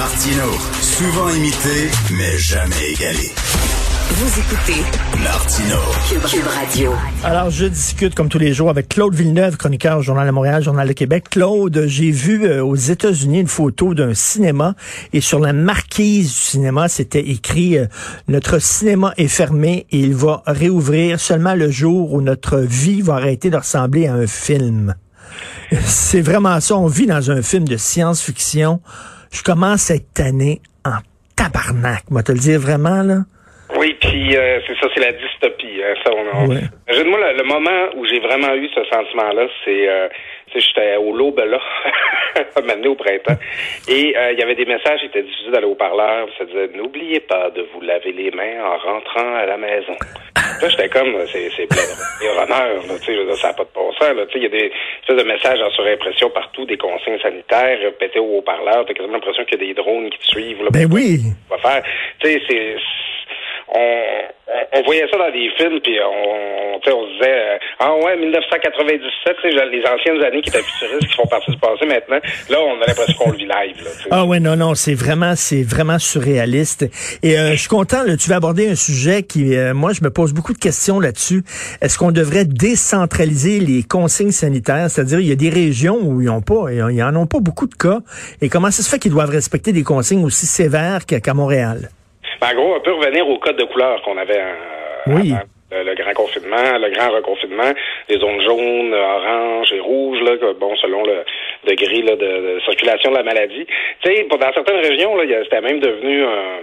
Martino, souvent imité, mais jamais égalé. Vous écoutez Martino. Cube Radio. Alors, je discute comme tous les jours avec Claude Villeneuve, chroniqueur au Journal de Montréal, Journal de Québec. Claude, j'ai vu euh, aux États-Unis une photo d'un cinéma et sur la marquise du cinéma, c'était écrit euh, Notre cinéma est fermé et il va réouvrir seulement le jour où notre vie va arrêter de ressembler à un film. C'est vraiment ça. On vit dans un film de science-fiction. Je commence cette année en tabarnak. Moi, te le dire vraiment, là. Puis euh, c'est ça, c'est la dystopie. Hein, ça, on, on- Ouais. Imagine-moi le, le moment où j'ai vraiment eu ce sentiment-là, c'est, euh, tu j'étais au Lobe là, donné au printemps, et euh, il y avait des messages qui étaient diffusés dans le haut-parleur. Ça disait n'oubliez pas de vous laver les mains en rentrant à la maison. Là, j'étais comme, c'est, c'est plein de honneur, là, tu sais, ça n'a pas de bon sens, là, tu sais, il y a des espèces de messages en surimpression partout, des consignes sanitaires pétés au haut-parleur, t'as quasiment l'impression qu'il y a des drones qui te suivent, là, Ben oui. va faire. Tu sais, c'est on, on- on voyait ça dans des films, puis on, sais, on se disait, euh, ah ouais, 1997, tu sais, les anciennes années qui étaient futuristes, qui font partie du passé maintenant, là, on a l'impression qu'on le live. Là. Ah ouais, non, non, c'est vraiment, c'est vraiment surréaliste. Et euh, je suis content, là, tu vas aborder un sujet qui, euh, moi, je me pose beaucoup de questions là-dessus. Est-ce qu'on devrait décentraliser les consignes sanitaires? C'est-à-dire, il y a des régions où ils n'ont pas, ils en ont pas beaucoup de cas. Et comment ça se fait qu'ils doivent respecter des consignes aussi sévères qu'à Montréal? Ben, en gros, on peut revenir au code de couleur qu'on avait euh, Oui. avant le, grand confinement, le grand reconfinement, les zones jaunes, oranges et rouges, là, que, bon, selon le degré là, de, de circulation de la maladie. Tu sais, dans certaines régions, là, c'était même devenu un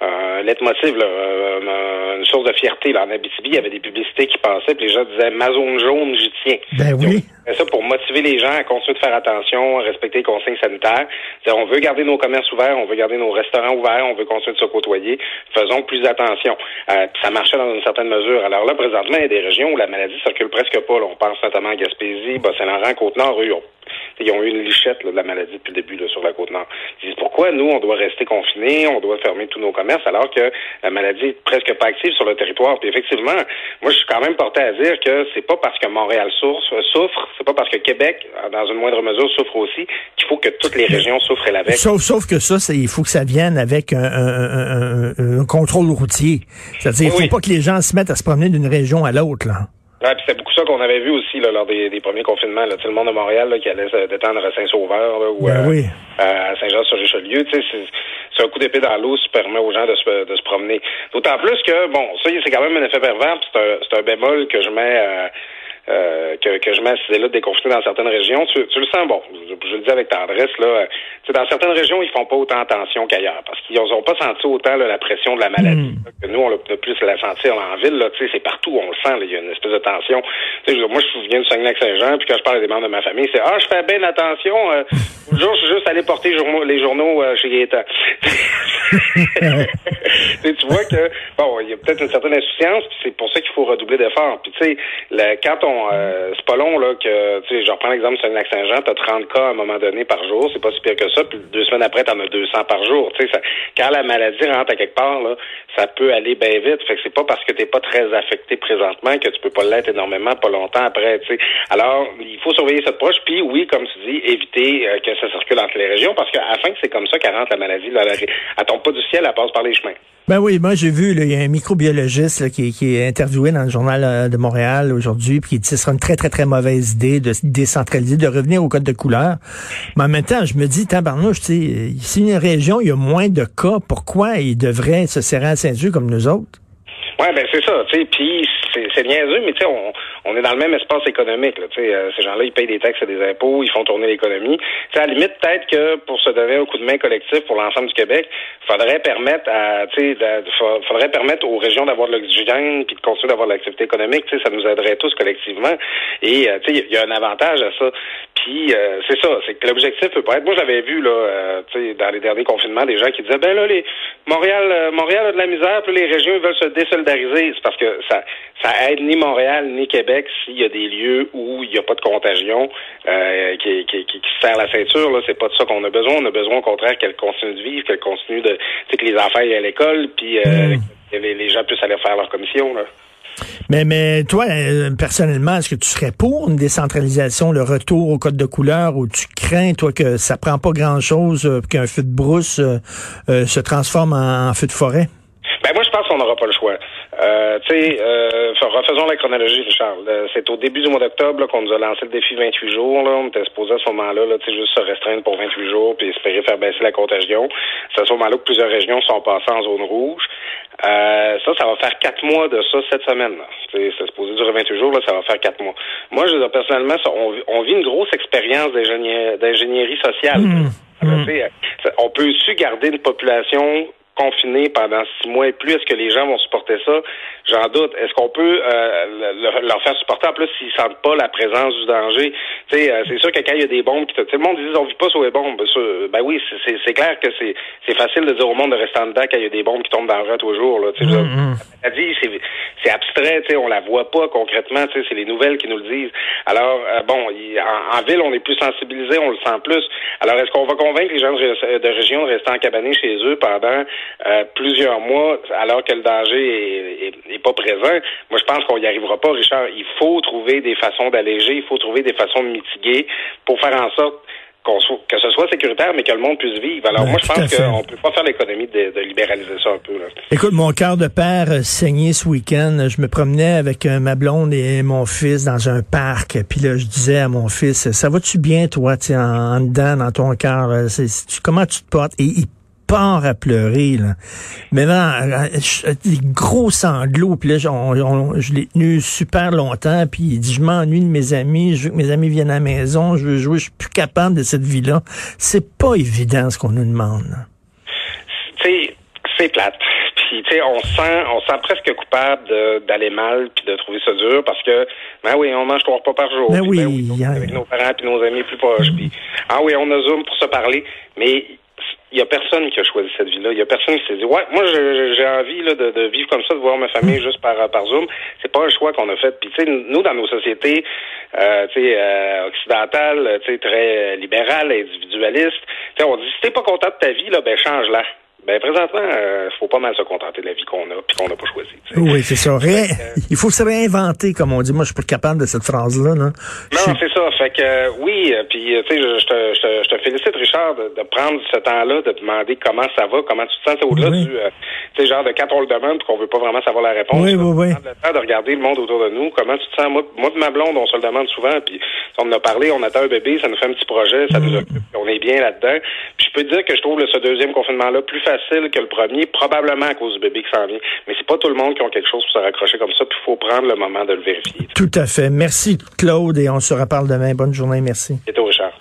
un leitmotiv, là, euh, une source de fierté. Là, en Abitibi, il y avait des publicités qui passaient, puis les gens disaient ma zone jaune, j'y tiens. Ben oui. C'est ça pour motiver les gens à continuer de faire attention, à respecter les consignes sanitaires. On veut garder nos commerces ouverts, on veut garder nos restaurants ouverts, on veut continuer de se côtoyer. Faisons plus attention. Euh, ça marchait dans une certaine mesure. Alors là, présentement, il y a des régions où la maladie circule presque pas. là. On pense notamment à Gaspésie, Bas-Saint-Laurent, Côte-Nord, eux, ils ont, eu une lichette là, de la maladie depuis le début là, sur la Côte-Nord. Ils disent pourquoi nous, on doit rester confinés, on doit fermer tous nos commerces, alors que la maladie est presque pas active sur le territoire? Puis effectivement, moi, je suis quand même porté à dire que c'est pas parce que Montréal souffre, souffre c'est pas parce que Québec, dans une moindre mesure, souffre aussi, qu'il faut que toutes les régions souffrent et l'avec. Sauf, sauf que ça, c'est- il faut que ça vienne avec un, un- un- un- contrôle routier. C'est-à-dire, il faut Oui. pas que les gens se mettent à se promener d'une région à l'autre, là. Ouais, puis c'est beaucoup ça qu'on avait vu aussi là, lors des, des premiers confinements. Là. Le monde de Montréal là, qui allait se détendre à Saint-Sauveur là, ou Ben euh, oui. à Saint-Jean-sur-Richelieu. Tu sais, c'est, c'est un coup d'épée dans l'eau qui permet aux gens de se, de se promener. D'autant plus que, bon, ça, c'est quand même un effet pervers, c'est un, c'est un bémol que je mets... euh, euh, que, que je mets à cette idée-là de déconfiner dans certaines régions. Tu, tu le sens, bon, je, je le dis avec tendresse, là, tu sais, dans certaines régions, ils font pas autant attention qu'ailleurs, parce qu'ils n'ont pas senti autant là, la pression de la maladie. Que nous, on a plus la sentir en ville, là, tu sais, c'est partout, on le sent, là, il y a une espèce de tension. Tu sais, je- moi, je viens du Saguenay-Saint-Jean, puis quand je parle à des membres de ma famille, c'est « Ah, je fais bien attention, euh, le jour, je suis juste allé porter journaux- les journaux euh, chez Gaétan. » Tu vois que, bon, il y a peut-être une certaine insouciance, puis c'est pour ça qu'il faut redoubler d'efforts. Puis, tu sais, quand on, euh, c'est pas long, là, que, tu sais, je reprends l'exemple de Saguenay-Saint-Jean, t'as 30 cas à un moment donné par jour, c'est pas si pire que ça, puis deux semaines après, t'en as 200 par jour. Tu sais, quand la maladie rentre à quelque part, là, ça peut aller bien vite. Fait que c'est pas parce que t'es pas très affecté présentement que tu peux pas l'être énormément pas longtemps après, tu sais. Alors, il faut surveiller cette proche, puis oui, comme tu dis, éviter euh, que ça circule entre les régions, parce qu'à la fin, c'est comme ça qu'elle la maladie. Là, elle, elle tombe pas du ciel, elle passe par les chemins. Ben oui, moi j'ai vu, il y a un microbiologiste là, qui, qui est interviewé dans le journal euh, de Montréal aujourd'hui, puis qui dit que ce serait une très, très, très mauvaise idée de se décentraliser, de revenir au code de couleur. Mais en même temps, je me dis, tabarnouche, si une région, il y a moins de cas, pourquoi ils devraient se serrer à ceinture comme nous autres? Ouais, ben c'est ça, tu sais. Puis c'est niaiseux, mais tu sais, on, on est dans le même espace économique. Là, euh, ces gens-là, ils payent des taxes et des impôts, ils font tourner l'économie. À la limite, peut-être que pour se donner un coup de main collectif pour l'ensemble du Québec, faudrait permettre à, sais, faudrait permettre aux régions d'avoir de l'oxygène puis de continuer d'avoir de l'activité économique. Ça nous aiderait tous collectivement. Et euh, il y a un avantage à ça. Puis euh, c'est ça, c'est que l'objectif peut pas être. Moi, j'avais vu là, euh, dans les derniers confinements, des gens qui disaient, ben là, les Montréal, Montréal a de la misère, puis les régions veulent se désolidariser. C'est parce que ça, ça aide ni Montréal ni Québec s'il y a des lieux où il n'y a pas de contagion qui, qui, qui, qui serre la ceinture. Là, c'est pas de ça qu'on a besoin. On a besoin au contraire qu'elle continue de vivre, qu'elle continue de, que les enfants aillent à l'école, puis mm. que les, les gens puissent aller faire leur commission. Là. Mais, mais toi, euh, personnellement, est-ce que tu serais pour une décentralisation, le retour au code de couleur, ou tu crains, toi, que ça prend pas grand-chose, euh, qu'un feu de brousse euh, se transforme en, feu de forêt? Ben moi, je pense qu'on n'aura pas le choix. Euh, tu sais, euh, refaisons la chronologie, Richard. C'est au début du mois d'octobre qu'on nous a lancé le défi 28 jours. Là. On était supposé à ce moment-là, là, juste se restreindre pour 28 jours puis espérer faire baisser la contagion. C'est à ce moment-là que plusieurs régions sont passées en zone rouge. Euh, ça, ça va faire quatre mois de ça cette semaine. C'est supposé durer 28 jours, là, ça va faire quatre mois. Moi, je veux personnellement, on, vit une grosse expérience d'ingénierie sociale. Mmh. Mmh. On peut-tu garder une population confinés pendant six mois et plus, est-ce que les gens vont supporter ça? J'en doute. Est-ce qu'on peut euh, leur faire supporter? En plus s'ils sentent pas la présence du danger? euh, c'est sûr que quand il y a des bombes, tout le monde dit on vit pas sur les bombes. Ben oui, c'est clair que c'est facile de dire au monde de rester en dedans quand il y a des bombes qui tombent dans le rue tous les jours. Là, mm-hmm. dit, c'est abstrait, on la voit pas concrètement, c'est les nouvelles qui nous le disent. Alors, euh, bon, en, ville, on est plus sensibilisé, on le sent plus. Alors, est-ce qu'on va convaincre les gens de, de région de rester encabanés chez eux pendant euh, plusieurs mois alors que le danger est, pas présent. Moi, je pense qu'on n'y arrivera pas, Richard. Il faut trouver des façons d'alléger, il faut trouver des façons de mitiguer pour faire en sorte que ce soit sécuritaire, mais que le monde puisse vivre. Alors moi, je pense qu'on ne peut pas faire l'économie de, libéraliser ça un peu. Écoute, mon cœur de père saignait ce week-end. Je me promenais avec euh, ma blonde et mon fils dans un parc. Puis là, je disais à mon fils, ça va-tu bien, toi, en, en dedans, dans ton cœur? Comment tu te portes? Et il part à pleurer. Là. Maintenant, des gros sanglots, puis là, je l'ai tenu super longtemps, puis il dit, je m'ennuie de mes amis, je veux que mes amis viennent à la maison, je veux jouer, je suis plus capable de cette vie-là. C'est pas évident ce qu'on nous demande. C'est c'est plate. Puis, tu sais, on sent, on sent presque coupable d'aller mal puis de trouver ça dur parce que, ben oui, on mange trois repas par jour. Ben oui, ben avec nos parents puis nos amis plus proches. Puis, ah oui, on a Zoom pour se parler. Mais il y a personne qui a choisi cette vie-là. Il y a personne qui s'est dit ouais, moi j'ai envie là, de, de, vivre comme ça, de voir ma famille juste par par Zoom. C'est pas un choix qu'on a fait. Puis tu sais, nous dans nos sociétés, euh, tu sais, euh, occidentales, tu sais, très libérales, individualistes, tu sais, on dit si t'es pas content de ta vie là, ben change-la. Ben présentement, il euh, faut pas mal se contenter de la vie qu'on a puis qu'on n'a pas choisi. Oui, c'est ça. il faut se réinventer, comme on dit. Moi, je suis pas capable de cette phrase-là. Non, c'est ça. Fait que euh, oui, euh, puis tu sais, je, te, je, te, félicite, Richard, de, prendre ce temps-là, de demander comment ça va, comment tu te sens au-delà du, tu sais, genre de quand on le demande qu'on veut pas vraiment savoir la réponse. Oui, oui, oui. le temps de regarder le monde autour de nous. Comment tu te sens? Moi, moi de ma blonde, on se le demande souvent. Puis on en a parlé, on attend un bébé, ça nous fait un petit projet, ça nous mm. occupe, on est bien là-dedans. Puis je peux te dire que je trouve ce deuxième confinement-là plus facile que le premier, probablement à cause du bébé qui s'en vient. Mais c'est pas tout le monde qui a quelque chose pour se raccrocher comme ça, puis il faut prendre le moment de le vérifier. Tout à fait. Merci Claude et on se reparle demain. Bonne journée, merci. Et toi, Richard.